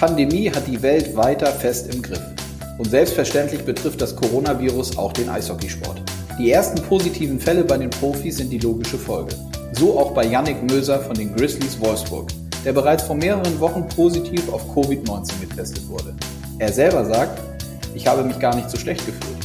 Pandemie hat die Welt weiter fest im Griff. Und selbstverständlich betrifft das Coronavirus auch den Eishockeysport. Die ersten positiven Fälle bei den Profis sind die logische Folge. So auch bei Yannick Möser von den Grizzlies Wolfsburg, der bereits vor mehreren Wochen positiv auf Covid-19 getestet wurde. Er selber sagt, ich habe mich gar nicht so schlecht gefühlt.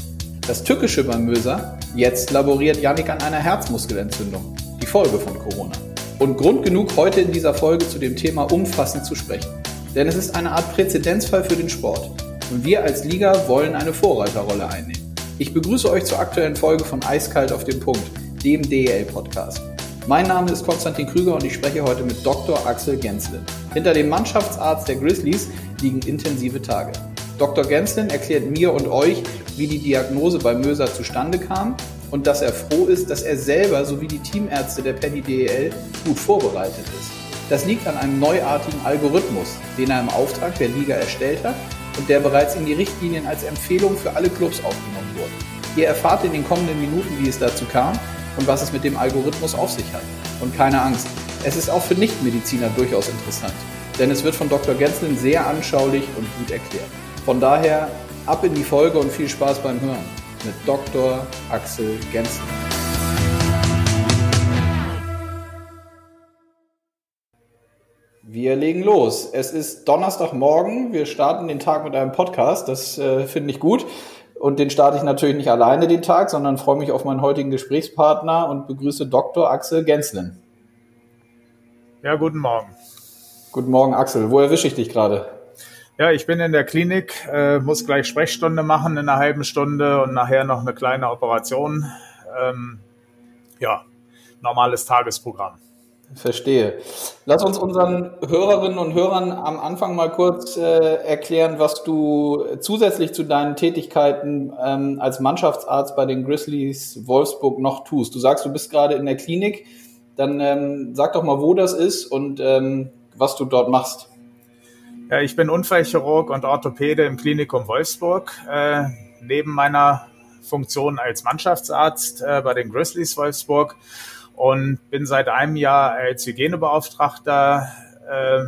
Das Tückische beim Möser, jetzt laboriert Yannick an einer Herzmuskelentzündung, die Folge von Corona. Und Grund genug, heute in dieser Folge zu dem Thema umfassend zu sprechen. Denn es ist eine Art Präzedenzfall für den Sport. Und wir als Liga wollen eine Vorreiterrolle einnehmen. Ich begrüße euch zur aktuellen Folge von Eiskalt auf dem Punkt, dem DEL-Podcast. Mein Name ist Konstantin Krüger und ich spreche heute mit Dr. Axel Genslin. Hinter dem Mannschaftsarzt der Grizzlies liegen intensive Tage. Dr. Genslin erklärt mir und euch, wie die Diagnose bei Möser zustande kam und dass er froh ist, dass er selber sowie die Teamärzte der Penny DEL gut vorbereitet ist. Das liegt an einem neuartigen Algorithmus, den er im Auftrag der Liga erstellt hat und der bereits in die Richtlinien als Empfehlung für alle Clubs aufgenommen wurde. Ihr erfahrt in den kommenden Minuten, wie es dazu kam und was es mit dem Algorithmus auf sich hat. Und keine Angst, es ist auch für Nichtmediziner durchaus interessant, denn es wird von Dr. Genslin sehr anschaulich und gut erklärt. Von daher ab in die Folge und viel Spaß beim Hören mit Dr. Axel Genslin. Wir legen los. Es ist Donnerstagmorgen. Wir starten den Tag mit einem Podcast. Das äh, finde ich gut. Und den starte ich natürlich nicht alleine den Tag, sondern freue mich auf meinen heutigen Gesprächspartner und begrüße Dr. Axel Genslin. Ja, guten Morgen. Guten Morgen, Axel. Wo erwische ich dich gerade? Ja, ich bin in der Klinik, äh, muss gleich Sprechstunde machen in einer halben Stunde und nachher noch eine kleine Operation. Ähm, ja, normales Tagesprogramm. Verstehe. Lass uns unseren Hörerinnen und Hörern am Anfang mal kurz äh, erklären, was du zusätzlich zu deinen Tätigkeiten ähm, als Mannschaftsarzt bei den Grizzlies Wolfsburg noch tust. Du sagst, du bist gerade in der Klinik. Dann ähm, sag doch mal, wo das ist und ähm, was du dort machst. Ja, ich bin Unfallchirurg und Orthopäde im Klinikum Wolfsburg. Äh, neben meiner Funktion als Mannschaftsarzt äh, bei den Grizzlies Wolfsburg und bin seit einem Jahr als Hygienebeauftragter äh,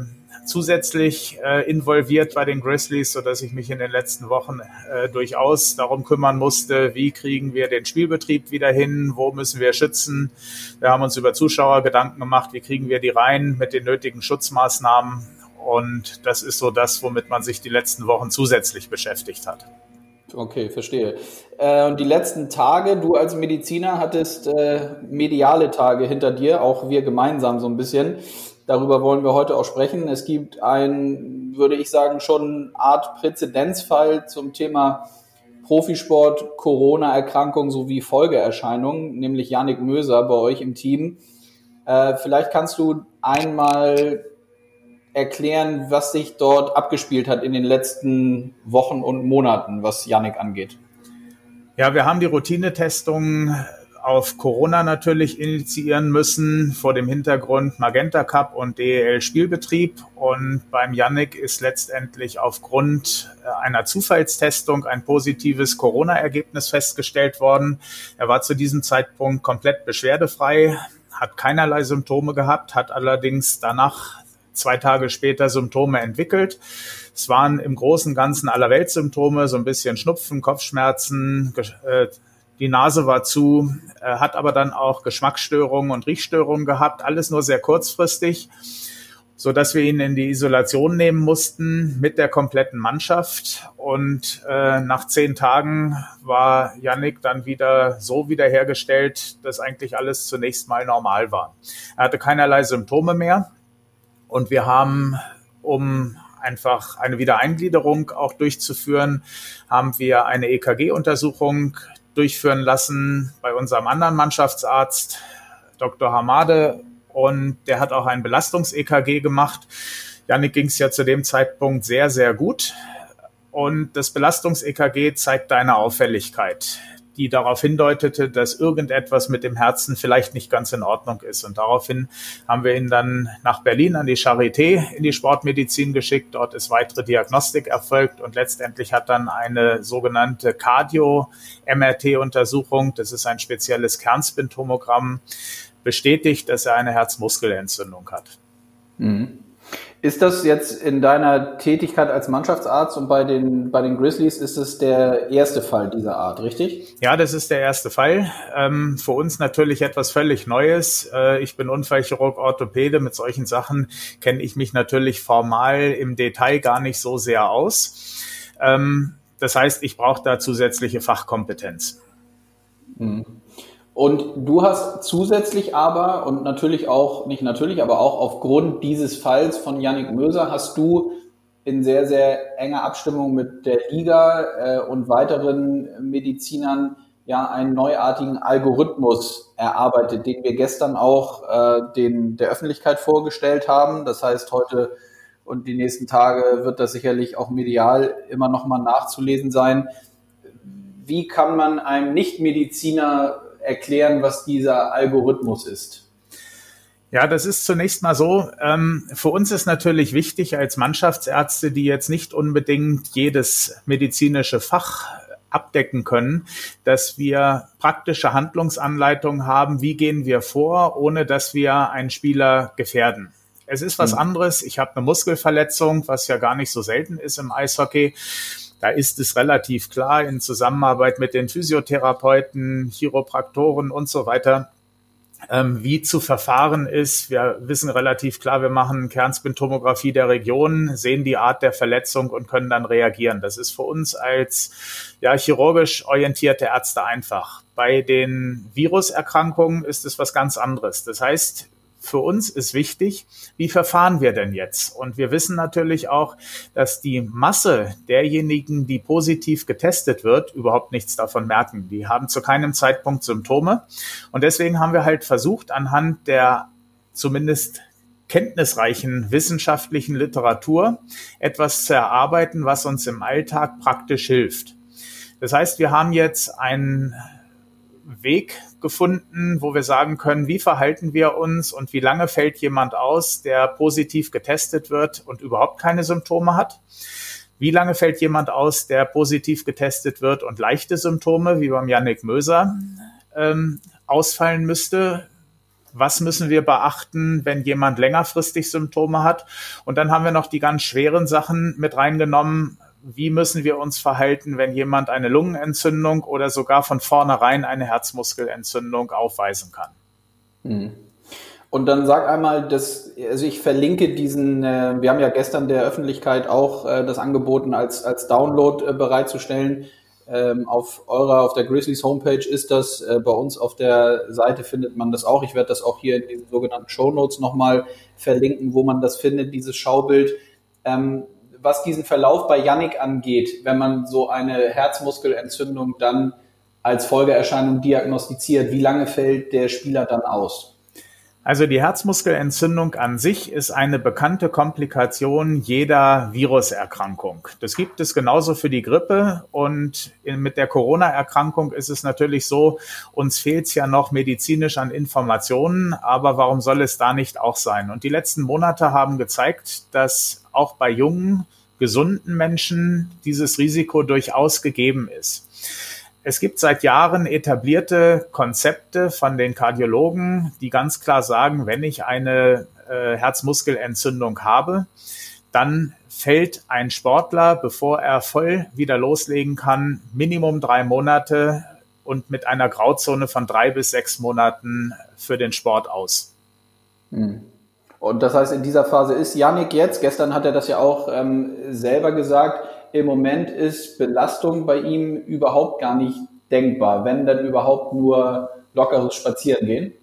zusätzlich äh, involviert bei den Grizzlies, so dass ich mich in den letzten Wochen äh, durchaus darum kümmern musste, wie kriegen wir den Spielbetrieb wieder hin, wo müssen wir schützen. Wir haben uns über Zuschauer Gedanken gemacht, wie kriegen wir die rein mit den nötigen Schutzmaßnahmen und das ist so das, womit man sich die letzten Wochen zusätzlich beschäftigt hat. Okay, verstehe. Äh, und die letzten Tage, du als Mediziner hattest äh, mediale Tage hinter dir, auch wir gemeinsam so ein bisschen. Darüber wollen wir heute auch sprechen. Es gibt ein, würde ich sagen, schon Art Präzedenzfall zum Thema Profisport, Corona-Erkrankung sowie Folgeerscheinungen, nämlich Yannick Möser bei euch im Team. Äh, vielleicht kannst du einmal erklären, was sich dort abgespielt hat in den letzten Wochen und Monaten, was Yannick angeht? Ja, wir haben die Routinetestung auf Corona natürlich initiieren müssen vor dem Hintergrund Magenta Cup und DEL Spielbetrieb. Und beim Yannick ist letztendlich aufgrund äh, einer Zufallstestung ein positives Corona-Ergebnis festgestellt worden. Er war zu diesem Zeitpunkt komplett beschwerdefrei, hat keinerlei Symptome gehabt, hat allerdings danach zwei Tage später Symptome entwickelt. Es waren im Großen und Ganzen Allerweltssymptome, so ein bisschen Schnupfen, Kopfschmerzen, äh, die Nase war zu, hat aber dann auch Geschmacksstörungen und Riechstörungen gehabt, alles nur sehr kurzfristig, so dass wir ihn in die Isolation nehmen mussten mit der kompletten Mannschaft. Und äh, nach zehn Tagen war Yannick dann wieder so wiederhergestellt, dass eigentlich alles zunächst mal normal war. Er hatte keinerlei Symptome mehr. Und wir haben, um einfach eine Wiedereingliederung auch durchzuführen, haben wir eine EKG-Untersuchung durchführen lassen bei unserem anderen Mannschaftsarzt, Dr. Hamade. Und der hat auch ein Belastungs-EKG gemacht. Janik ging es ja zu dem Zeitpunkt sehr, sehr gut. Und das Belastungs-EKG zeigt eine Auffälligkeit die darauf hindeutete, dass irgendetwas mit dem Herzen vielleicht nicht ganz in Ordnung ist. Und daraufhin haben wir ihn dann nach Berlin an die Charité in die Sportmedizin geschickt. Dort ist weitere Diagnostik erfolgt und letztendlich hat dann eine sogenannte Cardio-MRT-Untersuchung, das ist ein spezielles Kernspintomogramm, bestätigt, dass er eine Herzmuskelentzündung hat. Mhm. Ist das jetzt in deiner Tätigkeit als Mannschaftsarzt und bei den, bei den Grizzlies, ist es der erste Fall dieser Art, richtig? Ja, das ist der erste Fall. Ähm, für uns natürlich etwas völlig Neues. Äh, ich bin Unfallchirurg, Orthopäde. Mit solchen Sachen kenne ich mich natürlich formal im Detail gar nicht so sehr aus. Ähm, das heißt, ich brauche da zusätzliche Fachkompetenz. Mhm. Und du hast zusätzlich aber und natürlich auch, nicht natürlich, aber auch aufgrund dieses Falls von Yannick Möser hast du in sehr, sehr enger Abstimmung mit der Liga äh, und weiteren Medizinern ja einen neuartigen Algorithmus erarbeitet, den wir gestern auch äh, den, der Öffentlichkeit vorgestellt haben. Das heißt, heute und die nächsten Tage wird das sicherlich auch medial immer noch mal nachzulesen sein. Wie kann man einem Nichtmediziner erklären, was dieser Algorithmus ist? Ja, das ist zunächst mal so. Ähm, für uns ist natürlich wichtig als Mannschaftsärzte, die jetzt nicht unbedingt jedes medizinische Fach abdecken können, dass wir praktische Handlungsanleitungen haben, wie gehen wir vor, ohne dass wir einen Spieler gefährden. Es ist was mhm. anderes. Ich habe eine Muskelverletzung, was ja gar nicht so selten ist im Eishockey. Da ist es relativ klar in Zusammenarbeit mit den Physiotherapeuten, Chiropraktoren und so weiter, ähm, wie zu verfahren ist. Wir wissen relativ klar, wir machen Kernspintomographie der Region, sehen die Art der Verletzung und können dann reagieren. Das ist für uns als ja, chirurgisch orientierte Ärzte einfach. Bei den Viruserkrankungen ist es was ganz anderes. Das heißt, für uns ist wichtig, wie verfahren wir denn jetzt? Und wir wissen natürlich auch, dass die Masse derjenigen, die positiv getestet wird, überhaupt nichts davon merken. Die haben zu keinem Zeitpunkt Symptome. Und deswegen haben wir halt versucht, anhand der zumindest kenntnisreichen wissenschaftlichen Literatur etwas zu erarbeiten, was uns im Alltag praktisch hilft. Das heißt, wir haben jetzt einen Weg gefunden, wo wir sagen können, wie verhalten wir uns und wie lange fällt jemand aus, der positiv getestet wird und überhaupt keine Symptome hat. Wie lange fällt jemand aus, der positiv getestet wird und leichte Symptome, wie beim Yannick Möser, ähm, ausfallen müsste? Was müssen wir beachten, wenn jemand längerfristig Symptome hat? Und dann haben wir noch die ganz schweren Sachen mit reingenommen wie müssen wir uns verhalten, wenn jemand eine Lungenentzündung oder sogar von vornherein eine Herzmuskelentzündung aufweisen kann. Mhm. Und dann sag einmal, dass, also ich verlinke diesen, äh, wir haben ja gestern der Öffentlichkeit auch äh, das angeboten, als, als Download äh, bereitzustellen. Ähm, auf eurer, auf der Grizzlies Homepage ist das, bei uns auf der Seite findet man das auch. Ich werde das auch hier in diesen sogenannten Show Notes nochmal verlinken, wo man das findet, dieses Schaubild. Ähm, was diesen Verlauf bei Yannick angeht, wenn man so eine Herzmuskelentzündung dann als Folgeerscheinung diagnostiziert, wie lange fällt der Spieler dann aus? Also die Herzmuskelentzündung an sich ist eine bekannte Komplikation jeder Viruserkrankung. Das gibt es genauso für die Grippe und mit der Corona-Erkrankung ist es natürlich so, uns fehlt es ja noch medizinisch an Informationen, aber warum soll es da nicht auch sein? Und die letzten Monate haben gezeigt, dass auch bei jungen, gesunden Menschen dieses Risiko durchaus gegeben ist. Es gibt seit Jahren etablierte Konzepte von den Kardiologen, die ganz klar sagen, wenn ich eine äh, Herzmuskelentzündung habe, dann fällt ein Sportler, bevor er voll wieder loslegen kann, Minimum drei Monate und mit einer Grauzone von drei bis sechs Monaten für den Sport aus. Hm. Und das heißt, in dieser Phase ist Yannick jetzt, gestern hat er das ja auch ähm, selber gesagt, im Moment ist Belastung bei ihm überhaupt gar nicht denkbar, wenn dann überhaupt nur lockeres Spazierengehen.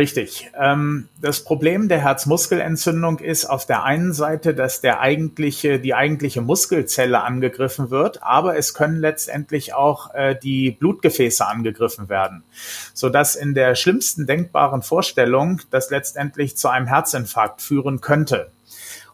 Richtig. Ähm, das Problem der Herzmuskelentzündung ist auf der einen Seite, dass der eigentliche, die eigentliche Muskelzelle angegriffen wird, aber es können letztendlich auch äh, die Blutgefäße angegriffen werden, sodass in der schlimmsten denkbaren Vorstellung das letztendlich zu einem Herzinfarkt führen könnte.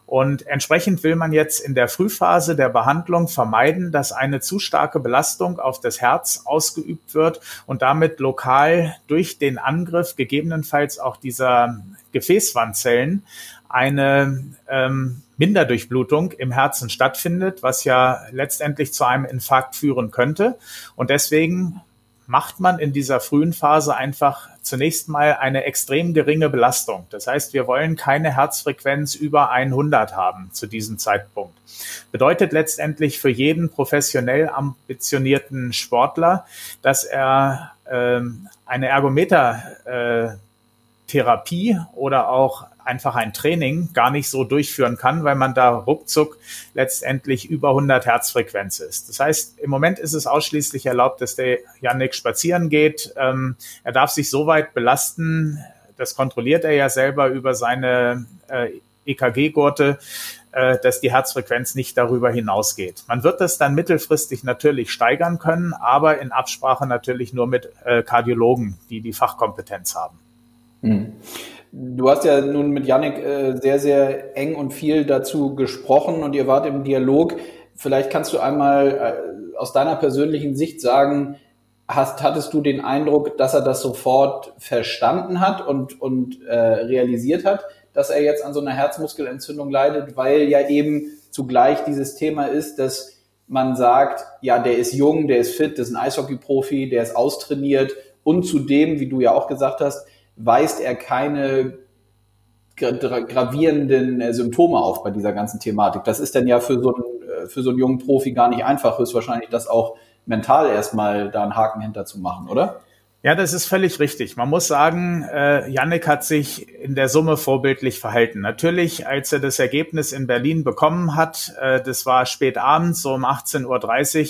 Und entsprechend will man jetzt in der Frühphase der Behandlung vermeiden, dass eine zu starke Belastung auf das Herz ausgeübt wird und damit lokal durch den Angriff gegebenenfalls auch dieser Gefäßwandzellen eine ähm, Minderdurchblutung im Herzen stattfindet, was ja letztendlich zu einem Infarkt führen könnte. Und deswegen macht man in dieser frühen Phase einfach zunächst mal eine extrem geringe Belastung. Das heißt, wir wollen keine Herzfrequenz über 100 haben zu diesem Zeitpunkt. Bedeutet letztendlich für jeden professionell ambitionierten Sportler, dass er ähm, eine Ergometer-Therapie äh, oder auch einfach ein Training gar nicht so durchführen kann, weil man da ruckzuck letztendlich über 100 Herzfrequenz ist. Das heißt, im Moment ist es ausschließlich erlaubt, dass der Yannick spazieren geht. Ähm, er darf sich so weit belasten, das kontrolliert er ja selber über seine äh, EKG-Gurte, äh, dass die Herzfrequenz nicht darüber hinausgeht. Man wird das dann mittelfristig natürlich steigern können, aber in Absprache natürlich nur mit äh, Kardiologen, die die Fachkompetenz haben. Mhm. Du hast ja nun mit Yannick äh, sehr, sehr eng und viel dazu gesprochen und ihr wart im Dialog. Vielleicht kannst du einmal äh, aus deiner persönlichen Sicht sagen, hast, hattest du den Eindruck, dass er das sofort verstanden hat und, und äh, realisiert hat, dass er jetzt an so einer Herzmuskelentzündung leidet, weil ja eben zugleich dieses Thema ist, dass man sagt, ja, der ist jung, der ist fit, das ist ein Eishockey-Profi, der ist austrainiert und zudem, wie du ja auch gesagt hast, weist er keine gravierenden äh, Symptome auf bei dieser ganzen Thematik. Das ist dann ja für so einen, äh, für so einen jungen Profi gar nicht einfach, höchstwahrscheinlich das auch mental erstmal da einen Haken hinter zu machen, oder? Ja, das ist völlig richtig. Man muss sagen, äh, Yannick hat sich in der Summe vorbildlich verhalten. Natürlich, als er das Ergebnis in Berlin bekommen hat, äh, das war spät abends, so um 18.30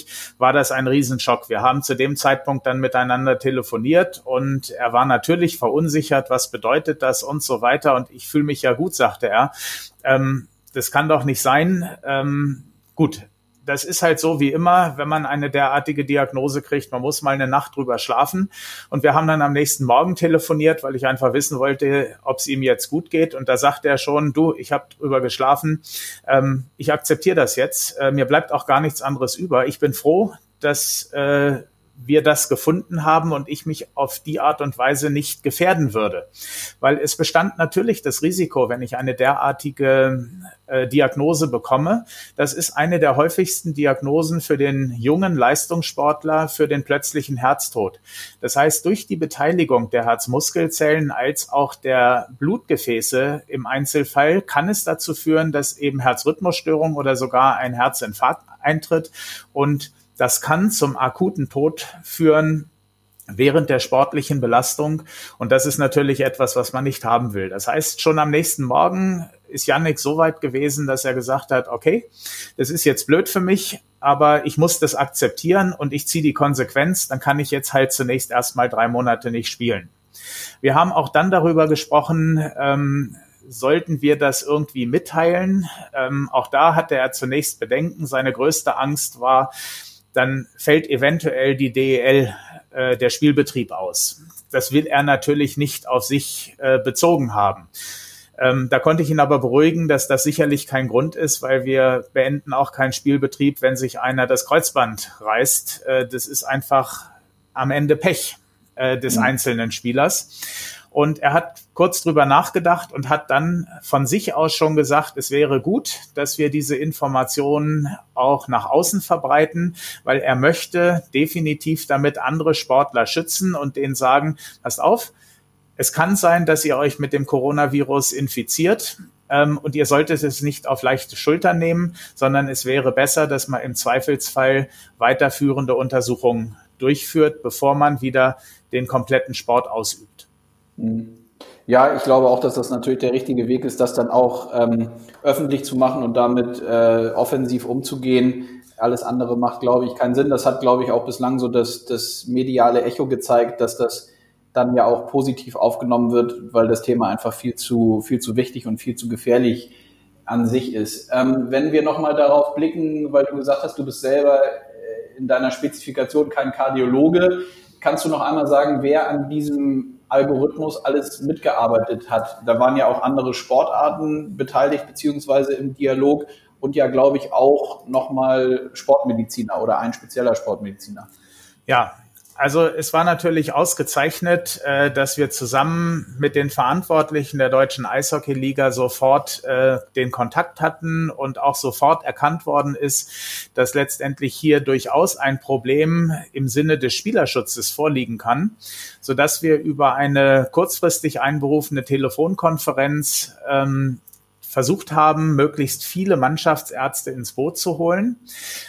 Uhr, war das ein Riesenschock. Wir haben zu dem Zeitpunkt dann miteinander telefoniert und er war natürlich verunsichert, was bedeutet das und so weiter. Und ich fühle mich ja gut, sagte er. Ähm, das kann doch nicht sein. Ähm, gut, das ist halt so wie immer, wenn man eine derartige Diagnose kriegt, man muss mal eine Nacht drüber schlafen. Und wir haben dann am nächsten Morgen telefoniert, weil ich einfach wissen wollte, ob es ihm jetzt gut geht. Und da sagt er schon, du, ich habe drüber geschlafen, ähm, ich akzeptiere das jetzt. Äh, mir bleibt auch gar nichts anderes über. Ich bin froh, dass äh, wir das gefunden haben und ich mich auf die Art und Weise nicht gefährden würde. Weil es bestand natürlich das Risiko, wenn ich eine derartige äh, Diagnose bekomme. Das ist eine der häufigsten Diagnosen für den jungen Leistungssportler für den plötzlichen Herztod. Das heißt, durch die Beteiligung der Herzmuskelzellen als auch der Blutgefäße im Einzelfall kann es dazu führen, dass eben Herzrhythmusstörung oder sogar ein Herzinfarkt eintritt und das kann zum akuten Tod führen während der sportlichen Belastung. Und das ist natürlich etwas, was man nicht haben will. Das heißt, schon am nächsten Morgen ist Yannick so weit gewesen, dass er gesagt hat, okay, das ist jetzt blöd für mich, aber ich muss das akzeptieren und ich ziehe die Konsequenz, dann kann ich jetzt halt zunächst erstmal drei Monate nicht spielen. Wir haben auch dann darüber gesprochen, ähm, sollten wir das irgendwie mitteilen. Ähm, auch da hatte er zunächst Bedenken. Seine größte Angst war, dann fällt eventuell die DEL, äh, der Spielbetrieb aus. Das will er natürlich nicht auf sich äh, bezogen haben. Ähm, da konnte ich ihn aber beruhigen, dass das sicherlich kein Grund ist, weil wir beenden auch keinen Spielbetrieb, wenn sich einer das Kreuzband reißt. Äh, das ist einfach am Ende Pech äh, des mhm. einzelnen Spielers. Und er hat kurz drüber nachgedacht und hat dann von sich aus schon gesagt, es wäre gut, dass wir diese Informationen auch nach außen verbreiten, weil er möchte definitiv damit andere Sportler schützen und denen sagen, passt auf, es kann sein, dass ihr euch mit dem Coronavirus infiziert. Ähm, und ihr solltet es nicht auf leichte Schultern nehmen, sondern es wäre besser, dass man im Zweifelsfall weiterführende Untersuchungen durchführt, bevor man wieder den kompletten Sport ausübt. Ja, ich glaube auch, dass das natürlich der richtige Weg ist, das dann auch ähm, öffentlich zu machen und damit äh, offensiv umzugehen. Alles andere macht, glaube ich, keinen Sinn. Das hat, glaube ich, auch bislang so das, das mediale Echo gezeigt, dass das dann ja auch positiv aufgenommen wird, weil das Thema einfach viel zu, viel zu wichtig und viel zu gefährlich an sich ist. Ähm, wenn wir nochmal darauf blicken, weil du gesagt hast, du bist selber äh, in deiner Spezifikation kein Kardiologe, kannst du noch einmal sagen, wer an diesem Algorithmus alles mitgearbeitet hat. Da waren ja auch andere Sportarten beteiligt, beziehungsweise im Dialog und ja, glaube ich, auch nochmal Sportmediziner oder ein spezieller Sportmediziner. Ja, Also es war natürlich ausgezeichnet, äh, dass wir zusammen mit den Verantwortlichen der deutschen Eishockeyliga sofort äh, den Kontakt hatten und auch sofort erkannt worden ist, dass letztendlich hier durchaus ein Problem im Sinne des Spielerschutzes vorliegen kann, so dass wir über eine kurzfristig einberufene Telefonkonferenz ähm, versucht haben, möglichst viele Mannschaftsärzte ins Boot zu holen,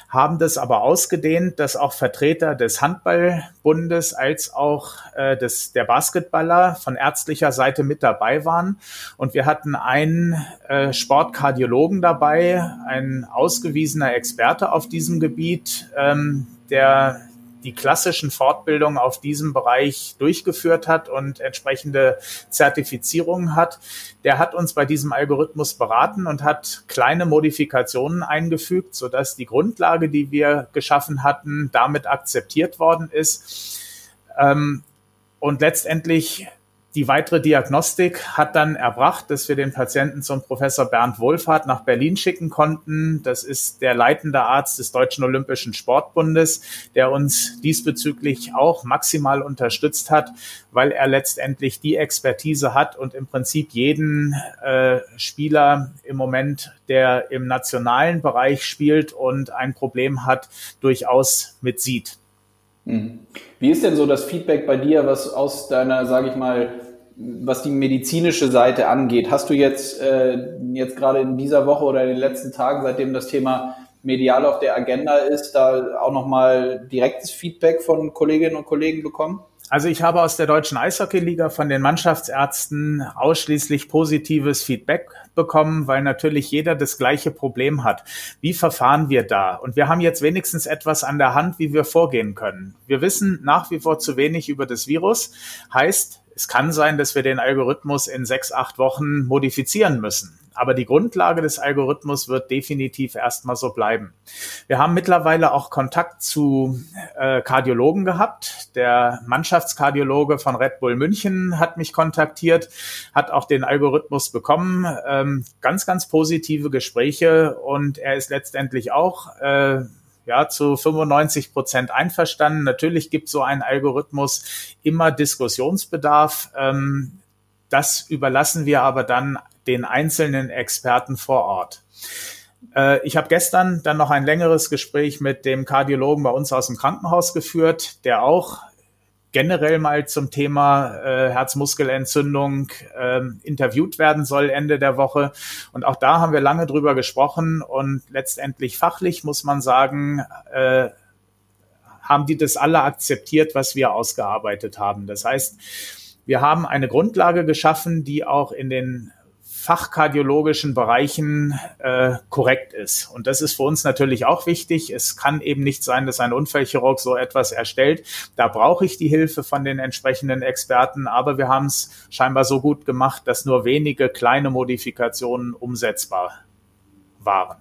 haben das aber ausgedehnt, dass auch Vertreter des Handballbundes als auch äh, des, der Basketballer von ärztlicher Seite mit dabei waren. Und wir hatten einen äh, Sportkardiologen dabei, ein ausgewiesener Experte auf diesem Gebiet, ähm, der die klassischen Fortbildungen auf diesem Bereich durchgeführt hat und entsprechende Zertifizierungen hat, der hat uns bei diesem Algorithmus beraten und hat kleine Modifikationen eingefügt, sodass die Grundlage, die wir geschaffen hatten, damit akzeptiert worden ist. Ähm, und letztendlich die weitere Diagnostik hat dann erbracht, dass wir den Patienten zum Professor Bernd Wohlfahrt nach Berlin schicken konnten. Das ist der leitende Arzt des Deutschen Olympischen Sportbundes, der uns diesbezüglich auch maximal unterstützt hat, weil er letztendlich die Expertise hat und im Prinzip jeden äh, Spieler im Moment, der im nationalen Bereich spielt und ein Problem hat, durchaus mitsieht. Mhm. Wie ist denn so das Feedback bei dir, was aus deiner, sage ich mal, was die medizinische Seite angeht? Hast du jetzt, äh, jetzt gerade in dieser Woche oder in den letzten Tagen, seitdem das Thema medial auf der Agenda ist, da auch nochmal direktes Feedback von Kolleginnen und Kollegen bekommen? Also ich habe aus der Deutschen Eishockeyliga von den Mannschaftsärzten ausschließlich positives Feedback bekommen, weil natürlich jeder das gleiche Problem hat. Wie verfahren wir da? Und wir haben jetzt wenigstens etwas an der Hand, wie wir vorgehen können. Wir wissen nach wie vor zu wenig über das Virus. Heißt, es kann sein, dass wir den Algorithmus in sechs, acht Wochen modifizieren müssen. Aber die Grundlage des Algorithmus wird definitiv erstmal so bleiben. Wir haben mittlerweile auch Kontakt zu äh, Kardiologen gehabt. Der Mannschaftskardiologe von Red Bull München hat mich kontaktiert, hat auch den Algorithmus bekommen. Ähm, ganz, ganz positive Gespräche und er ist letztendlich auch äh, ja, zu 95 Prozent einverstanden. Natürlich gibt so ein Algorithmus immer Diskussionsbedarf. Ähm, das überlassen wir aber dann den einzelnen Experten vor Ort. Äh, ich habe gestern dann noch ein längeres Gespräch mit dem Kardiologen bei uns aus dem Krankenhaus geführt, der auch generell mal zum Thema äh, Herzmuskelentzündung äh, interviewt werden soll Ende der Woche. Und auch da haben wir lange drüber gesprochen und letztendlich fachlich muss man sagen, äh, haben die das alle akzeptiert, was wir ausgearbeitet haben. Das heißt, wir haben eine Grundlage geschaffen, die auch in den fachkardiologischen Bereichen äh, korrekt ist. Und das ist für uns natürlich auch wichtig. Es kann eben nicht sein, dass ein Unfallchirurg so etwas erstellt. Da brauche ich die Hilfe von den entsprechenden Experten. Aber wir haben es scheinbar so gut gemacht, dass nur wenige kleine Modifikationen umsetzbar waren.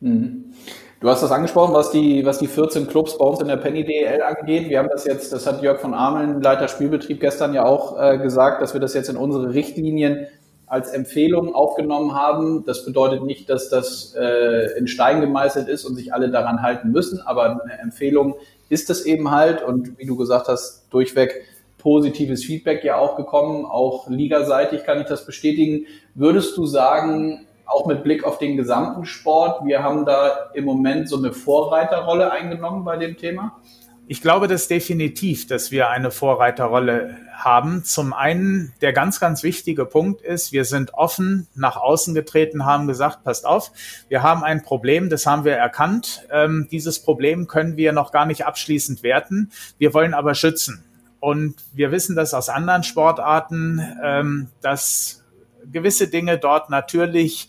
Mhm. Du hast das angesprochen, was die, was die 14 Clubs bei uns in der Penny DL angeht. Wir haben das jetzt, das hat Jörg von Ameln, Leiter Spielbetrieb, gestern ja auch äh, gesagt, dass wir das jetzt in unsere Richtlinien als Empfehlung aufgenommen haben. Das bedeutet nicht, dass das äh, in Stein gemeißelt ist und sich alle daran halten müssen, aber eine Empfehlung ist es eben halt und wie du gesagt hast, durchweg positives Feedback ja auch gekommen, auch ligaseitig kann ich das bestätigen. Würdest du sagen, auch mit Blick auf den gesamten Sport, wir haben da im Moment so eine Vorreiterrolle eingenommen bei dem Thema? Ich glaube das definitiv, dass wir eine Vorreiterrolle haben. Zum einen, der ganz, ganz wichtige Punkt ist, wir sind offen nach außen getreten, haben gesagt, passt auf, wir haben ein Problem, das haben wir erkannt. Ähm, dieses Problem können wir noch gar nicht abschließend werten. Wir wollen aber schützen. Und wir wissen das aus anderen Sportarten, ähm, dass gewisse Dinge dort natürlich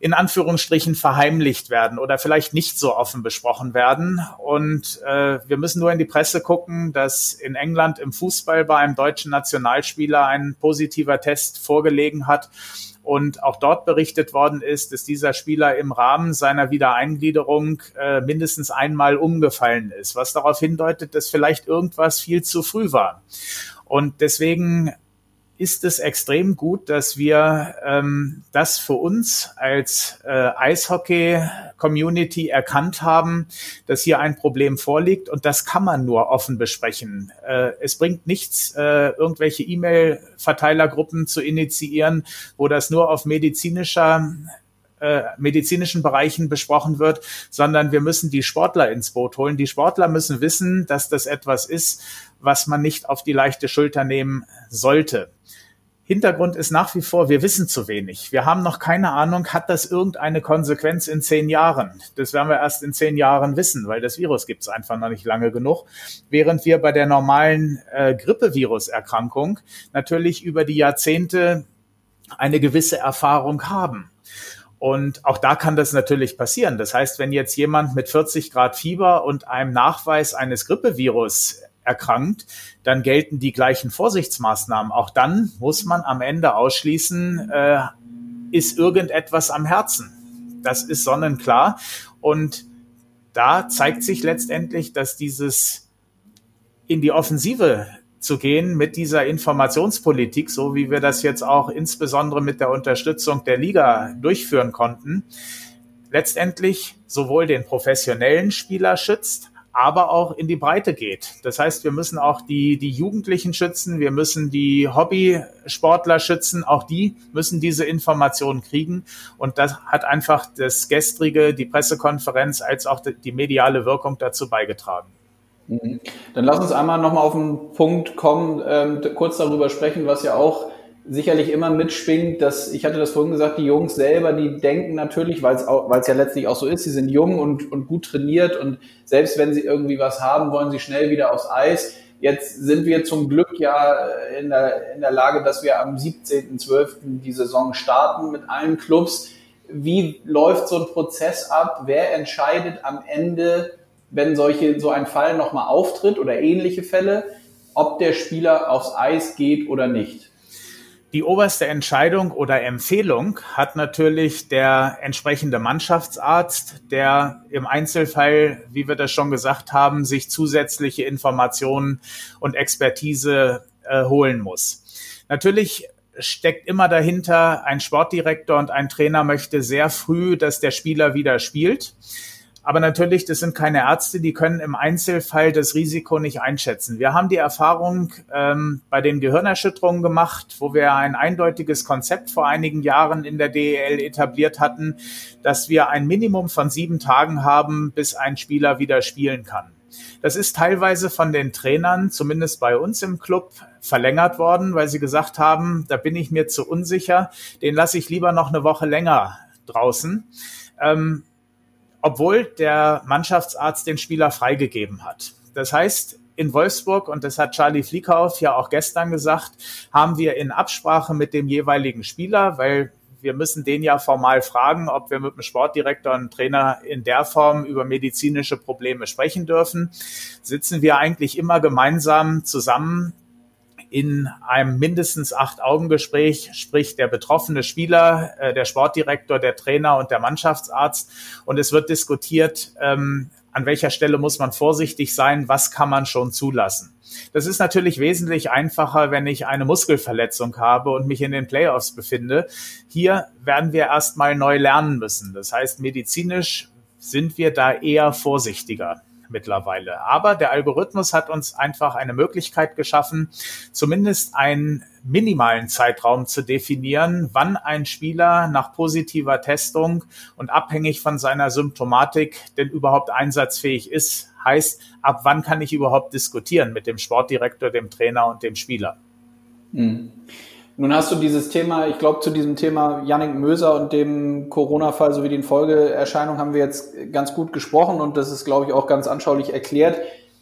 in Anführungsstrichen verheimlicht werden oder vielleicht nicht so offen besprochen werden. Und äh, wir müssen nur in die Presse gucken, dass in England im Fußball bei einem deutschen Nationalspieler ein positiver Test vorgelegen hat. Und auch dort berichtet worden ist, dass dieser Spieler im Rahmen seiner Wiedereingliederung äh, mindestens einmal umgefallen ist, was darauf hindeutet, dass vielleicht irgendwas viel zu früh war. Und deswegen ist es extrem gut, dass wir ähm, das für uns als äh, Eishockey Community erkannt haben, dass hier ein Problem vorliegt und das kann man nur offen besprechen. Äh, es bringt nichts, äh, irgendwelche E-Mail-Verteilergruppen zu initiieren, wo das nur auf medizinischer äh, medizinischen Bereichen besprochen wird, sondern wir müssen die Sportler ins Boot holen. Die Sportler müssen wissen, dass das etwas ist, was man nicht auf die leichte Schulter nehmen sollte. Hintergrund ist nach wie vor, wir wissen zu wenig. Wir haben noch keine Ahnung, hat das irgendeine Konsequenz in zehn Jahren? Das werden wir erst in zehn Jahren wissen, weil das Virus gibt es einfach noch nicht lange genug. Während wir bei der normalen äh, Grippeviruserkrankung natürlich über die Jahrzehnte eine gewisse Erfahrung haben. Und auch da kann das natürlich passieren. Das heißt, wenn jetzt jemand mit 40 Grad Fieber und einem Nachweis eines Grippevirus erkrankt, dann gelten die gleichen Vorsichtsmaßnahmen. Auch dann muss man am Ende ausschließen, äh, ist irgendetwas am Herzen. Das ist sonnenklar. Und da zeigt sich letztendlich, dass dieses in die Offensive zu gehen mit dieser Informationspolitik, so wie wir das jetzt auch insbesondere mit der Unterstützung der Liga durchführen konnten, letztendlich sowohl den professionellen Spieler schützt, aber auch in die Breite geht. Das heißt, wir müssen auch die, die Jugendlichen schützen, wir müssen die Hobbysportler schützen, auch die müssen diese Informationen kriegen. Und das hat einfach das gestrige, die Pressekonferenz als auch die mediale Wirkung dazu beigetragen. Mhm. Dann lass uns einmal nochmal auf den Punkt kommen, ähm, kurz darüber sprechen, was ja auch sicherlich immer mitschwingt, dass, ich hatte das vorhin gesagt, die Jungs selber, die denken natürlich, weil es ja letztlich auch so ist, sie sind jung und, und gut trainiert und selbst wenn sie irgendwie was haben, wollen sie schnell wieder aufs Eis. Jetzt sind wir zum Glück ja in der, in der Lage, dass wir am 17.12. die Saison starten mit allen Clubs. Wie läuft so ein Prozess ab? Wer entscheidet am Ende, wenn solche, so ein Fall nochmal auftritt oder ähnliche Fälle, ob der Spieler aufs Eis geht oder nicht? Die oberste Entscheidung oder Empfehlung hat natürlich der entsprechende Mannschaftsarzt, der im Einzelfall, wie wir das schon gesagt haben, sich zusätzliche Informationen und Expertise äh, holen muss. Natürlich steckt immer dahinter, ein Sportdirektor und ein Trainer möchte sehr früh, dass der Spieler wieder spielt. Aber natürlich, das sind keine Ärzte, die können im Einzelfall das Risiko nicht einschätzen. Wir haben die Erfahrung ähm, bei den Gehirnerschütterungen gemacht, wo wir ein eindeutiges Konzept vor einigen Jahren in der DEL etabliert hatten, dass wir ein Minimum von sieben Tagen haben, bis ein Spieler wieder spielen kann. Das ist teilweise von den Trainern, zumindest bei uns im Club, verlängert worden, weil sie gesagt haben, da bin ich mir zu unsicher, den lasse ich lieber noch eine Woche länger draußen. Ähm, obwohl der Mannschaftsarzt den Spieler freigegeben hat. Das heißt, in Wolfsburg, und das hat Charlie Fliekauf ja auch gestern gesagt, haben wir in Absprache mit dem jeweiligen Spieler, weil wir müssen den ja formal fragen, ob wir mit dem Sportdirektor und Trainer in der Form über medizinische Probleme sprechen dürfen, sitzen wir eigentlich immer gemeinsam zusammen in einem mindestens acht Augen Gespräch spricht der betroffene Spieler, äh, der Sportdirektor, der Trainer und der Mannschaftsarzt und es wird diskutiert, ähm, an welcher Stelle muss man vorsichtig sein, was kann man schon zulassen. Das ist natürlich wesentlich einfacher, wenn ich eine Muskelverletzung habe und mich in den Playoffs befinde. Hier werden wir erstmal neu lernen müssen. Das heißt, medizinisch sind wir da eher vorsichtiger mittlerweile. Aber der Algorithmus hat uns einfach eine Möglichkeit geschaffen, zumindest einen minimalen Zeitraum zu definieren, wann ein Spieler nach positiver Testung und abhängig von seiner Symptomatik denn überhaupt einsatzfähig ist. Heißt, ab wann kann ich überhaupt diskutieren mit dem Sportdirektor, dem Trainer und dem Spieler? Hm. Nun hast du dieses Thema, ich glaube, zu diesem Thema Yannick Möser und dem Corona-Fall sowie den Folgeerscheinungen haben wir jetzt ganz gut gesprochen und das ist, glaube ich, auch ganz anschaulich erklärt.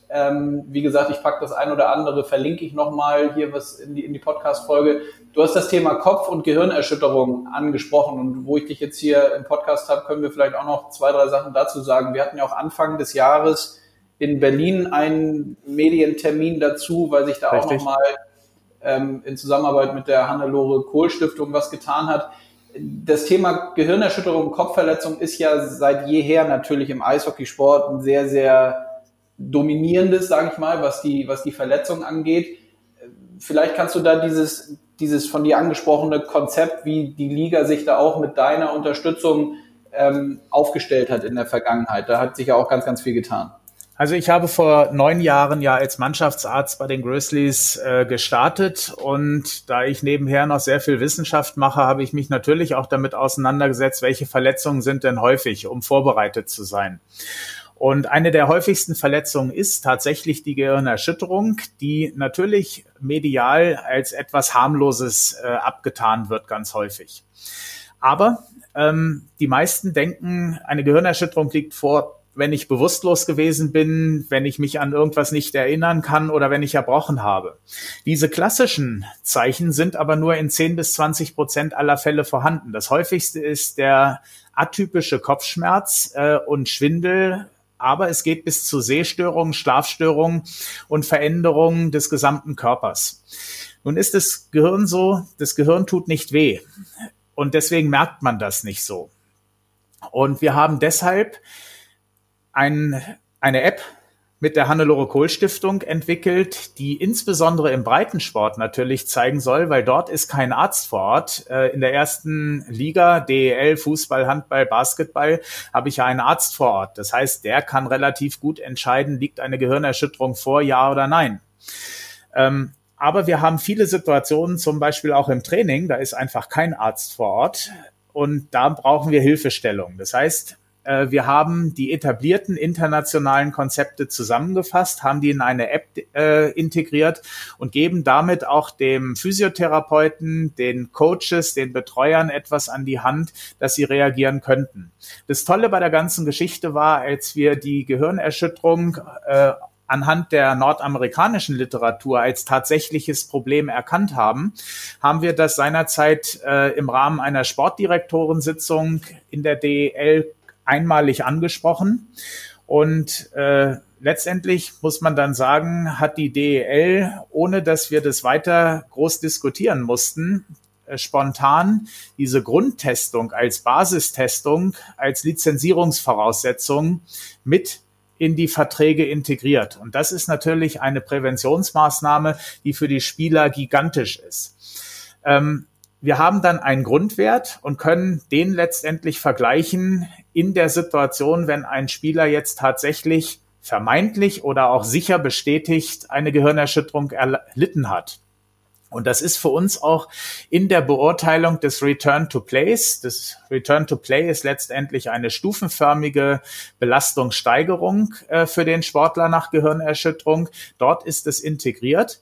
Ähm, wie gesagt, ich packe das ein oder andere, verlinke ich nochmal hier was in die, in die Podcast-Folge. Du hast das Thema Kopf- und Gehirnerschütterung angesprochen und wo ich dich jetzt hier im Podcast habe, können wir vielleicht auch noch zwei, drei Sachen dazu sagen. Wir hatten ja auch Anfang des Jahres in Berlin einen Medientermin dazu, weil sich da Richtig. auch nochmal ähm, in Zusammenarbeit mit der Hannelore Kohl Stiftung was getan hat. Das Thema Gehirnerschütterung, Kopfverletzung ist ja seit jeher natürlich im Eishockeysport ein sehr, sehr dominierendes, sage ich mal, was die, was die Verletzung angeht. Vielleicht kannst du da dieses, dieses von dir angesprochene Konzept, wie die Liga sich da auch mit deiner Unterstützung ähm, aufgestellt hat in der Vergangenheit. Da hat sich ja auch ganz, ganz viel getan. Also ich habe vor neun Jahren ja als Mannschaftsarzt bei den Grizzlies äh, gestartet und da ich nebenher noch sehr viel Wissenschaft mache, habe ich mich natürlich auch damit auseinandergesetzt, welche Verletzungen sind denn häufig, um vorbereitet zu sein. Und eine der häufigsten Verletzungen ist tatsächlich die Gehirnerschütterung, die natürlich medial als etwas harmloses äh, abgetan wird, ganz häufig. Aber ähm, die meisten denken, eine Gehirnerschütterung liegt vor wenn ich bewusstlos gewesen bin, wenn ich mich an irgendwas nicht erinnern kann oder wenn ich erbrochen habe. Diese klassischen Zeichen sind aber nur in 10 bis 20 Prozent aller Fälle vorhanden. Das häufigste ist der atypische Kopfschmerz äh, und Schwindel, aber es geht bis zu Sehstörungen, Schlafstörungen und Veränderungen des gesamten Körpers. Nun ist das Gehirn so, das Gehirn tut nicht weh und deswegen merkt man das nicht so. Und wir haben deshalb ein, eine App mit der Hannelore Kohl Stiftung entwickelt, die insbesondere im Breitensport natürlich zeigen soll, weil dort ist kein Arzt vor Ort. Äh, in der ersten Liga, DEL, Fußball, Handball, Basketball, habe ich ja einen Arzt vor Ort. Das heißt, der kann relativ gut entscheiden, liegt eine Gehirnerschütterung vor, ja oder nein. Ähm, aber wir haben viele Situationen, zum Beispiel auch im Training, da ist einfach kein Arzt vor Ort und da brauchen wir Hilfestellung. Das heißt, äh, wir haben die etablierten internationalen Konzepte zusammengefasst, haben die in eine App äh, integriert und geben damit auch dem Physiotherapeuten, den Coaches, den Betreuern etwas an die Hand, dass sie reagieren könnten. Das Tolle bei der ganzen Geschichte war, als wir die Gehirnerschütterung äh, anhand der nordamerikanischen Literatur als tatsächliches Problem erkannt haben, haben wir das seinerzeit äh, im Rahmen einer Sportdirektorensitzung in der DEL einmalig angesprochen. Und äh, letztendlich muss man dann sagen, hat die DEL, ohne dass wir das weiter groß diskutieren mussten, äh, spontan diese Grundtestung als Basistestung, als Lizenzierungsvoraussetzung mit in die Verträge integriert. Und das ist natürlich eine Präventionsmaßnahme, die für die Spieler gigantisch ist. Ähm, wir haben dann einen Grundwert und können den letztendlich vergleichen in der Situation, wenn ein Spieler jetzt tatsächlich vermeintlich oder auch sicher bestätigt eine Gehirnerschütterung erlitten hat. Und das ist für uns auch in der Beurteilung des Return to Place. Das Return to Play ist letztendlich eine stufenförmige Belastungssteigerung äh, für den Sportler nach Gehirnerschütterung. Dort ist es integriert.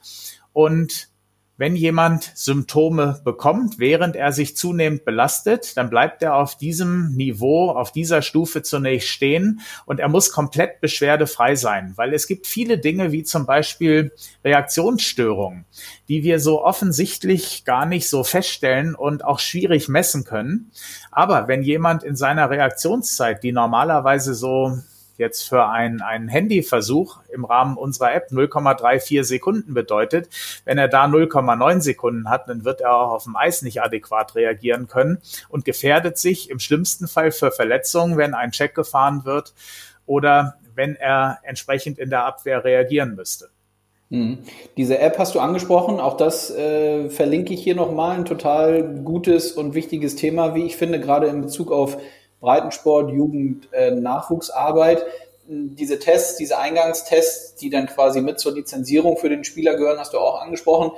Und wenn jemand Symptome bekommt, während er sich zunehmend belastet, dann bleibt er auf diesem Niveau, auf dieser Stufe zunächst stehen und er muss komplett beschwerdefrei sein, weil es gibt viele Dinge wie zum Beispiel Reaktionsstörungen, die wir so offensichtlich gar nicht so feststellen und auch schwierig messen können. Aber wenn jemand in seiner Reaktionszeit, die normalerweise so jetzt für einen, einen Handyversuch im Rahmen unserer App 0,34 Sekunden bedeutet. Wenn er da 0,9 Sekunden hat, dann wird er auch auf dem Eis nicht adäquat reagieren können und gefährdet sich im schlimmsten Fall für Verletzungen, wenn ein Check gefahren wird oder wenn er entsprechend in der Abwehr reagieren müsste. Mhm. Diese App hast du angesprochen, auch das äh, verlinke ich hier nochmal, ein total gutes und wichtiges Thema, wie ich finde, gerade in Bezug auf Breitensport, Jugend, äh, Nachwuchsarbeit. Diese Tests, diese Eingangstests, die dann quasi mit zur Lizenzierung für den Spieler gehören, hast du auch angesprochen.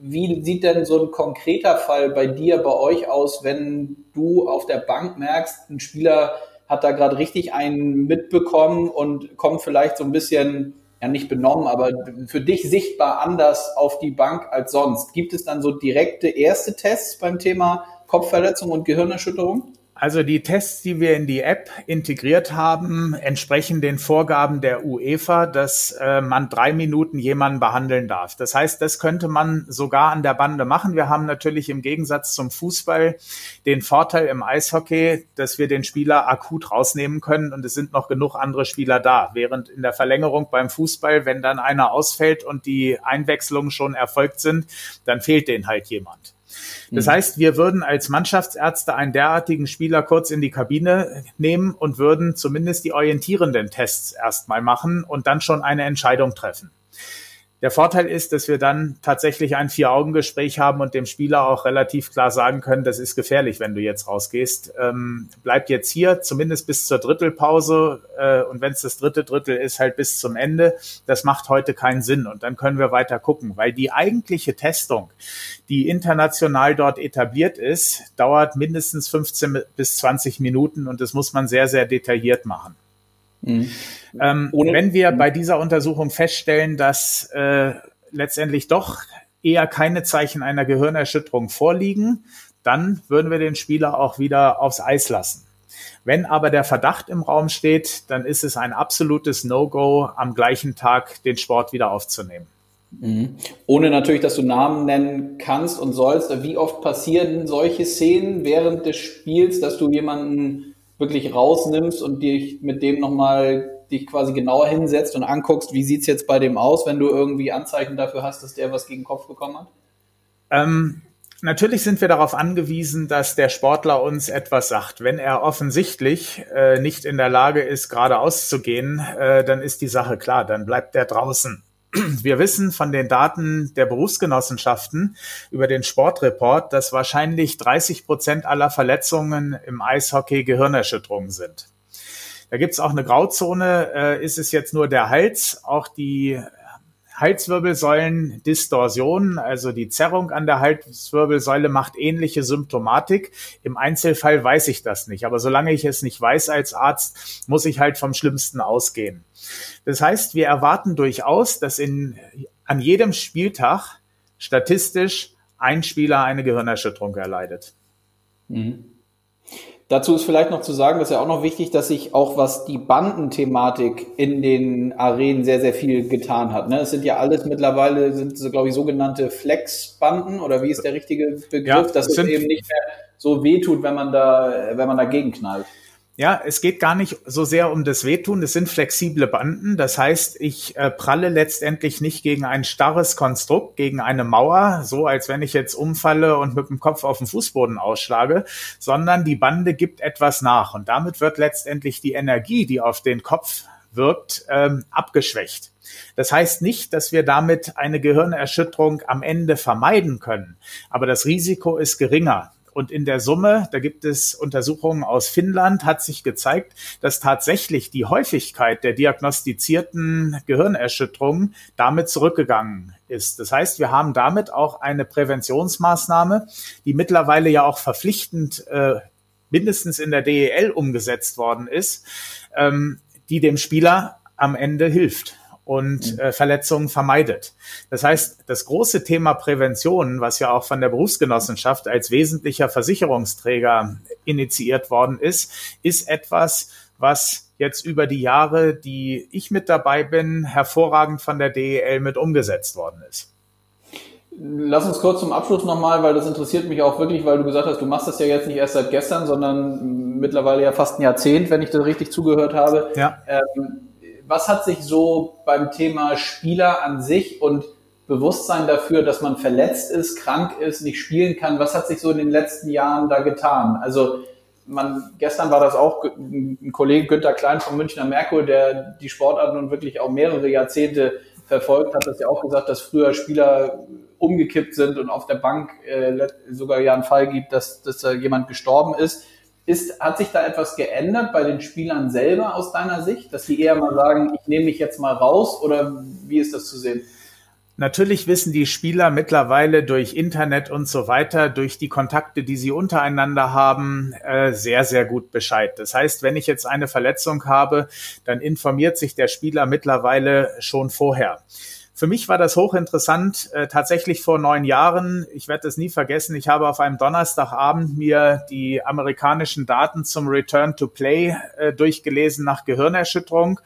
Wie sieht denn so ein konkreter Fall bei dir, bei euch aus, wenn du auf der Bank merkst, ein Spieler hat da gerade richtig einen mitbekommen und kommt vielleicht so ein bisschen, ja nicht benommen, aber für dich sichtbar anders auf die Bank als sonst. Gibt es dann so direkte erste Tests beim Thema Kopfverletzung und Gehirnerschütterung? Also die Tests, die wir in die App integriert haben, entsprechen den Vorgaben der UEFA, dass äh, man drei Minuten jemanden behandeln darf. Das heißt, das könnte man sogar an der Bande machen. Wir haben natürlich im Gegensatz zum Fußball den Vorteil im Eishockey, dass wir den Spieler akut rausnehmen können und es sind noch genug andere Spieler da. Während in der Verlängerung beim Fußball, wenn dann einer ausfällt und die Einwechslungen schon erfolgt sind, dann fehlt denen halt jemand. Das mhm. heißt, wir würden als Mannschaftsärzte einen derartigen Spieler kurz in die Kabine nehmen und würden zumindest die orientierenden Tests erstmal machen und dann schon eine Entscheidung treffen. Der Vorteil ist, dass wir dann tatsächlich ein Vier-Augen-Gespräch haben und dem Spieler auch relativ klar sagen können, das ist gefährlich, wenn du jetzt rausgehst. Ähm, bleib jetzt hier, zumindest bis zur Drittelpause äh, und wenn es das dritte Drittel ist, halt bis zum Ende. Das macht heute keinen Sinn und dann können wir weiter gucken, weil die eigentliche Testung, die international dort etabliert ist, dauert mindestens 15 bis 20 Minuten und das muss man sehr, sehr detailliert machen. Mhm. Ähm, wenn wir bei dieser Untersuchung feststellen, dass äh, letztendlich doch eher keine Zeichen einer Gehirnerschütterung vorliegen, dann würden wir den Spieler auch wieder aufs Eis lassen. Wenn aber der Verdacht im Raum steht, dann ist es ein absolutes No-Go, am gleichen Tag den Sport wieder aufzunehmen. Mhm. Ohne natürlich, dass du Namen nennen kannst und sollst. Wie oft passieren solche Szenen während des Spiels, dass du jemanden wirklich rausnimmst und dich mit dem nochmal dich quasi genauer hinsetzt und anguckst, wie sieht's jetzt bei dem aus, wenn du irgendwie Anzeichen dafür hast, dass der was gegen den Kopf bekommen hat? Ähm, natürlich sind wir darauf angewiesen, dass der Sportler uns etwas sagt. Wenn er offensichtlich äh, nicht in der Lage ist, geradeaus zu gehen, äh, dann ist die Sache klar, dann bleibt er draußen. Wir wissen von den Daten der Berufsgenossenschaften über den Sportreport, dass wahrscheinlich 30 Prozent aller Verletzungen im Eishockey Gehirnerschütterungen sind. Da gibt es auch eine Grauzone. Äh, ist es jetzt nur der Hals? Auch die Halswirbelsäulen Distorsion, also die Zerrung an der Halswirbelsäule macht ähnliche Symptomatik. Im Einzelfall weiß ich das nicht, aber solange ich es nicht weiß als Arzt, muss ich halt vom Schlimmsten ausgehen. Das heißt, wir erwarten durchaus, dass in, an jedem Spieltag statistisch ein Spieler eine Gehirnerschütterung erleidet. Mhm. Dazu ist vielleicht noch zu sagen, das ist ja auch noch wichtig, dass sich auch was die Bandenthematik in den Arenen sehr, sehr viel getan hat. Ne? Es sind ja alles mittlerweile, sind so, glaube ich, sogenannte Flexbanden oder wie ist der richtige Begriff, ja, dass es eben nicht mehr so wehtut, wenn man da, wenn man dagegen knallt. Ja, es geht gar nicht so sehr um das Wehtun. Es sind flexible Banden. Das heißt, ich äh, pralle letztendlich nicht gegen ein starres Konstrukt, gegen eine Mauer, so als wenn ich jetzt umfalle und mit dem Kopf auf den Fußboden ausschlage, sondern die Bande gibt etwas nach. Und damit wird letztendlich die Energie, die auf den Kopf wirkt, ähm, abgeschwächt. Das heißt nicht, dass wir damit eine Gehirnerschütterung am Ende vermeiden können, aber das Risiko ist geringer. Und in der Summe, da gibt es Untersuchungen aus Finnland, hat sich gezeigt, dass tatsächlich die Häufigkeit der diagnostizierten Gehirnerschütterungen damit zurückgegangen ist. Das heißt, wir haben damit auch eine Präventionsmaßnahme, die mittlerweile ja auch verpflichtend äh, mindestens in der DEL umgesetzt worden ist, ähm, die dem Spieler am Ende hilft und mhm. äh, Verletzungen vermeidet. Das heißt, das große Thema Prävention, was ja auch von der Berufsgenossenschaft als wesentlicher Versicherungsträger initiiert worden ist, ist etwas, was jetzt über die Jahre, die ich mit dabei bin, hervorragend von der DEL mit umgesetzt worden ist. Lass uns kurz zum Abschluss nochmal, weil das interessiert mich auch wirklich, weil du gesagt hast, du machst das ja jetzt nicht erst seit gestern, sondern mittlerweile ja fast ein Jahrzehnt, wenn ich das richtig zugehört habe. Ja. Ähm, was hat sich so beim Thema Spieler an sich und Bewusstsein dafür, dass man verletzt ist, krank ist, nicht spielen kann, was hat sich so in den letzten Jahren da getan? Also man, gestern war das auch ein Kollege Günther Klein vom Münchner Merkur, der die Sportart nun wirklich auch mehrere Jahrzehnte verfolgt, hat das ja auch gesagt, dass früher Spieler umgekippt sind und auf der Bank äh, sogar ja einen Fall gibt, dass, dass da jemand gestorben ist. Ist, hat sich da etwas geändert bei den Spielern selber aus deiner Sicht, dass die eher mal sagen, ich nehme mich jetzt mal raus oder wie ist das zu sehen? Natürlich wissen die Spieler mittlerweile durch Internet und so weiter, durch die Kontakte, die sie untereinander haben, äh, sehr, sehr gut Bescheid. Das heißt, wenn ich jetzt eine Verletzung habe, dann informiert sich der Spieler mittlerweile schon vorher. Für mich war das hochinteressant, äh, tatsächlich vor neun Jahren. Ich werde es nie vergessen. Ich habe auf einem Donnerstagabend mir die amerikanischen Daten zum Return to Play äh, durchgelesen nach Gehirnerschütterung.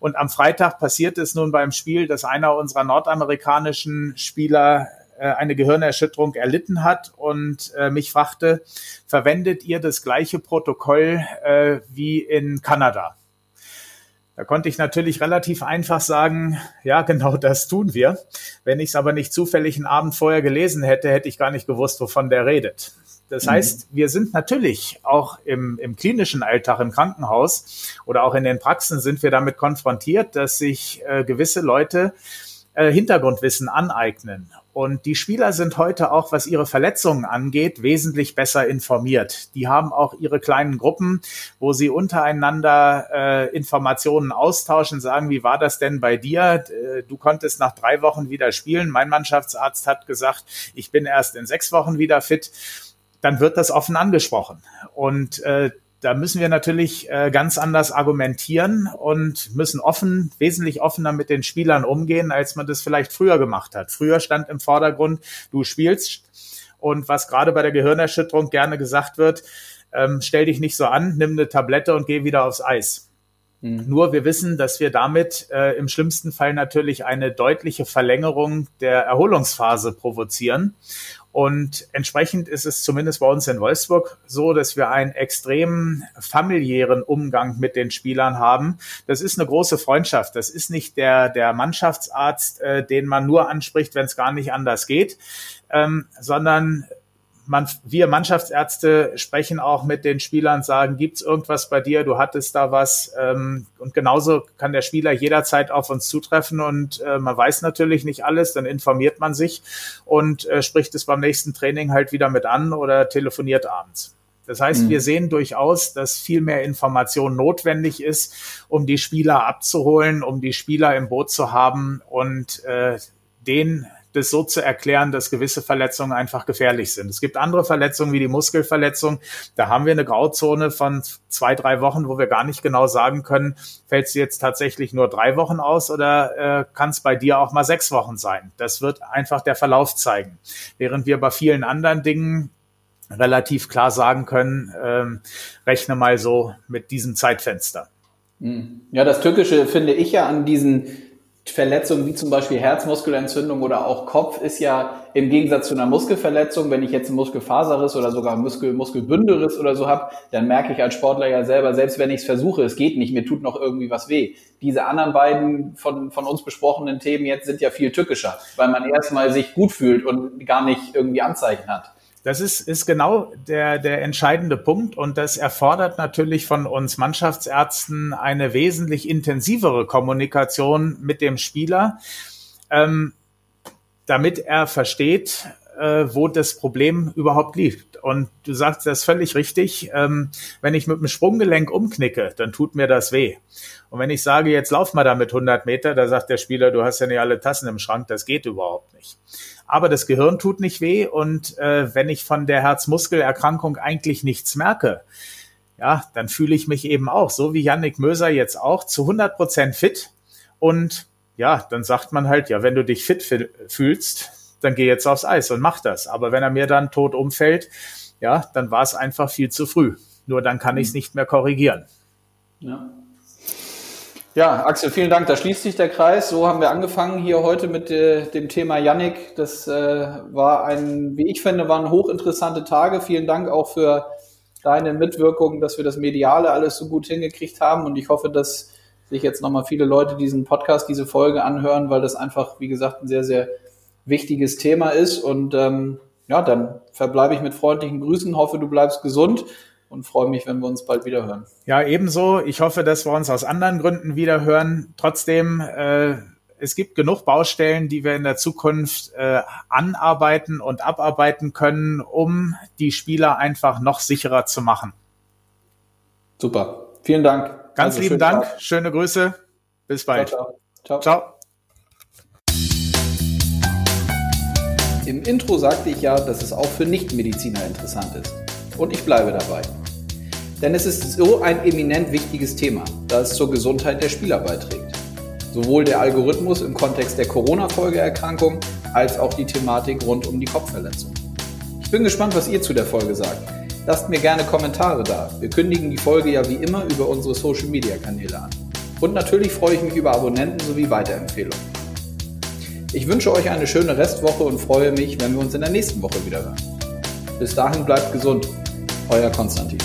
Und am Freitag passiert es nun beim Spiel, dass einer unserer nordamerikanischen Spieler äh, eine Gehirnerschütterung erlitten hat und äh, mich fragte, verwendet ihr das gleiche Protokoll äh, wie in Kanada? Da konnte ich natürlich relativ einfach sagen, ja, genau das tun wir. Wenn ich es aber nicht zufällig einen Abend vorher gelesen hätte, hätte ich gar nicht gewusst, wovon der redet. Das mhm. heißt, wir sind natürlich auch im, im klinischen Alltag im Krankenhaus oder auch in den Praxen sind wir damit konfrontiert, dass sich äh, gewisse Leute äh, Hintergrundwissen aneignen. Und die Spieler sind heute auch, was ihre Verletzungen angeht, wesentlich besser informiert. Die haben auch ihre kleinen Gruppen, wo sie untereinander äh, Informationen austauschen, sagen, wie war das denn bei dir? Äh, du konntest nach drei Wochen wieder spielen. Mein Mannschaftsarzt hat gesagt, ich bin erst in sechs Wochen wieder fit. Dann wird das offen angesprochen. Und äh, da müssen wir natürlich äh, ganz anders argumentieren und müssen offen, wesentlich offener mit den Spielern umgehen, als man das vielleicht früher gemacht hat. Früher stand im Vordergrund, du spielst und was gerade bei der Gehirnerschütterung gerne gesagt wird, ähm, stell dich nicht so an, nimm eine Tablette und geh wieder aufs Eis. Mhm. Nur wir wissen, dass wir damit äh, im schlimmsten Fall natürlich eine deutliche Verlängerung der Erholungsphase provozieren. Und entsprechend ist es zumindest bei uns in Wolfsburg so, dass wir einen extrem familiären Umgang mit den Spielern haben. Das ist eine große Freundschaft. Das ist nicht der, der Mannschaftsarzt, äh, den man nur anspricht, wenn es gar nicht anders geht, ähm, sondern man, wir Mannschaftsärzte sprechen auch mit den Spielern, sagen, gibt's irgendwas bei dir, du hattest da was. Ähm, und genauso kann der Spieler jederzeit auf uns zutreffen und äh, man weiß natürlich nicht alles, dann informiert man sich und äh, spricht es beim nächsten Training halt wieder mit an oder telefoniert abends. Das heißt, mhm. wir sehen durchaus, dass viel mehr Information notwendig ist, um die Spieler abzuholen, um die Spieler im Boot zu haben und äh, den das so zu erklären, dass gewisse Verletzungen einfach gefährlich sind. Es gibt andere Verletzungen wie die Muskelverletzung. Da haben wir eine Grauzone von zwei, drei Wochen, wo wir gar nicht genau sagen können, fällt es jetzt tatsächlich nur drei Wochen aus oder äh, kann es bei dir auch mal sechs Wochen sein. Das wird einfach der Verlauf zeigen. Während wir bei vielen anderen Dingen relativ klar sagen können, ähm, rechne mal so mit diesem Zeitfenster. Hm. Ja, das Tückische finde ich ja an diesen Verletzungen wie zum Beispiel Herzmuskelentzündung oder auch Kopf ist ja im Gegensatz zu einer Muskelverletzung, wenn ich jetzt einen Muskelfaserriss oder sogar Muskel, Muskelbündelriss oder so habe, dann merke ich als Sportler ja selber, selbst wenn ich es versuche, es geht nicht, mir tut noch irgendwie was weh. Diese anderen beiden von, von uns besprochenen Themen jetzt sind ja viel tückischer, weil man erstmal sich gut fühlt und gar nicht irgendwie Anzeichen hat. Das ist, ist genau der, der entscheidende Punkt und das erfordert natürlich von uns Mannschaftsärzten eine wesentlich intensivere Kommunikation mit dem Spieler, ähm, damit er versteht, äh, wo das Problem überhaupt liegt. Und du sagst das völlig richtig. Ähm, wenn ich mit dem Sprunggelenk umknicke, dann tut mir das weh. Und wenn ich sage, jetzt lauf mal damit 100 Meter, da sagt der Spieler, du hast ja nicht alle Tassen im Schrank, das geht überhaupt nicht aber das Gehirn tut nicht weh und äh, wenn ich von der Herzmuskelerkrankung eigentlich nichts merke, ja, dann fühle ich mich eben auch, so wie Yannick Möser jetzt auch, zu 100 Prozent fit und ja, dann sagt man halt, ja, wenn du dich fit fühlst, dann geh jetzt aufs Eis und mach das. Aber wenn er mir dann tot umfällt, ja, dann war es einfach viel zu früh. Nur dann kann ich es mhm. nicht mehr korrigieren. Ja. Ja, Axel, vielen Dank. Da schließt sich der Kreis. So haben wir angefangen hier heute mit äh, dem Thema Yannick. Das äh, war ein, wie ich finde, waren hochinteressante Tage. Vielen Dank auch für deine Mitwirkung, dass wir das Mediale alles so gut hingekriegt haben. Und ich hoffe, dass sich jetzt nochmal viele Leute diesen Podcast, diese Folge anhören, weil das einfach, wie gesagt, ein sehr, sehr wichtiges Thema ist. Und ähm, ja, dann verbleibe ich mit freundlichen Grüßen. Hoffe, du bleibst gesund und freue mich, wenn wir uns bald wieder hören. Ja, ebenso. Ich hoffe, dass wir uns aus anderen Gründen wieder hören. Trotzdem, äh, es gibt genug Baustellen, die wir in der Zukunft äh, anarbeiten und abarbeiten können, um die Spieler einfach noch sicherer zu machen. Super. Vielen Dank. Ganz also, lieben Dank. Tag. Schöne Grüße. Bis bald. Ciao. ciao. ciao. ciao. Im Intro sagte ich ja, dass es auch für Nichtmediziner interessant ist. Und ich bleibe dabei. Denn es ist so ein eminent wichtiges Thema, da es zur Gesundheit der Spieler beiträgt. Sowohl der Algorithmus im Kontext der Corona-Folgeerkrankung als auch die Thematik rund um die Kopfverletzung. Ich bin gespannt, was ihr zu der Folge sagt. Lasst mir gerne Kommentare da. Wir kündigen die Folge ja wie immer über unsere Social-Media-Kanäle an. Und natürlich freue ich mich über Abonnenten sowie Weiterempfehlungen. Ich wünsche euch eine schöne Restwoche und freue mich, wenn wir uns in der nächsten Woche wieder hören. Bis dahin bleibt gesund. Euer Konstantin.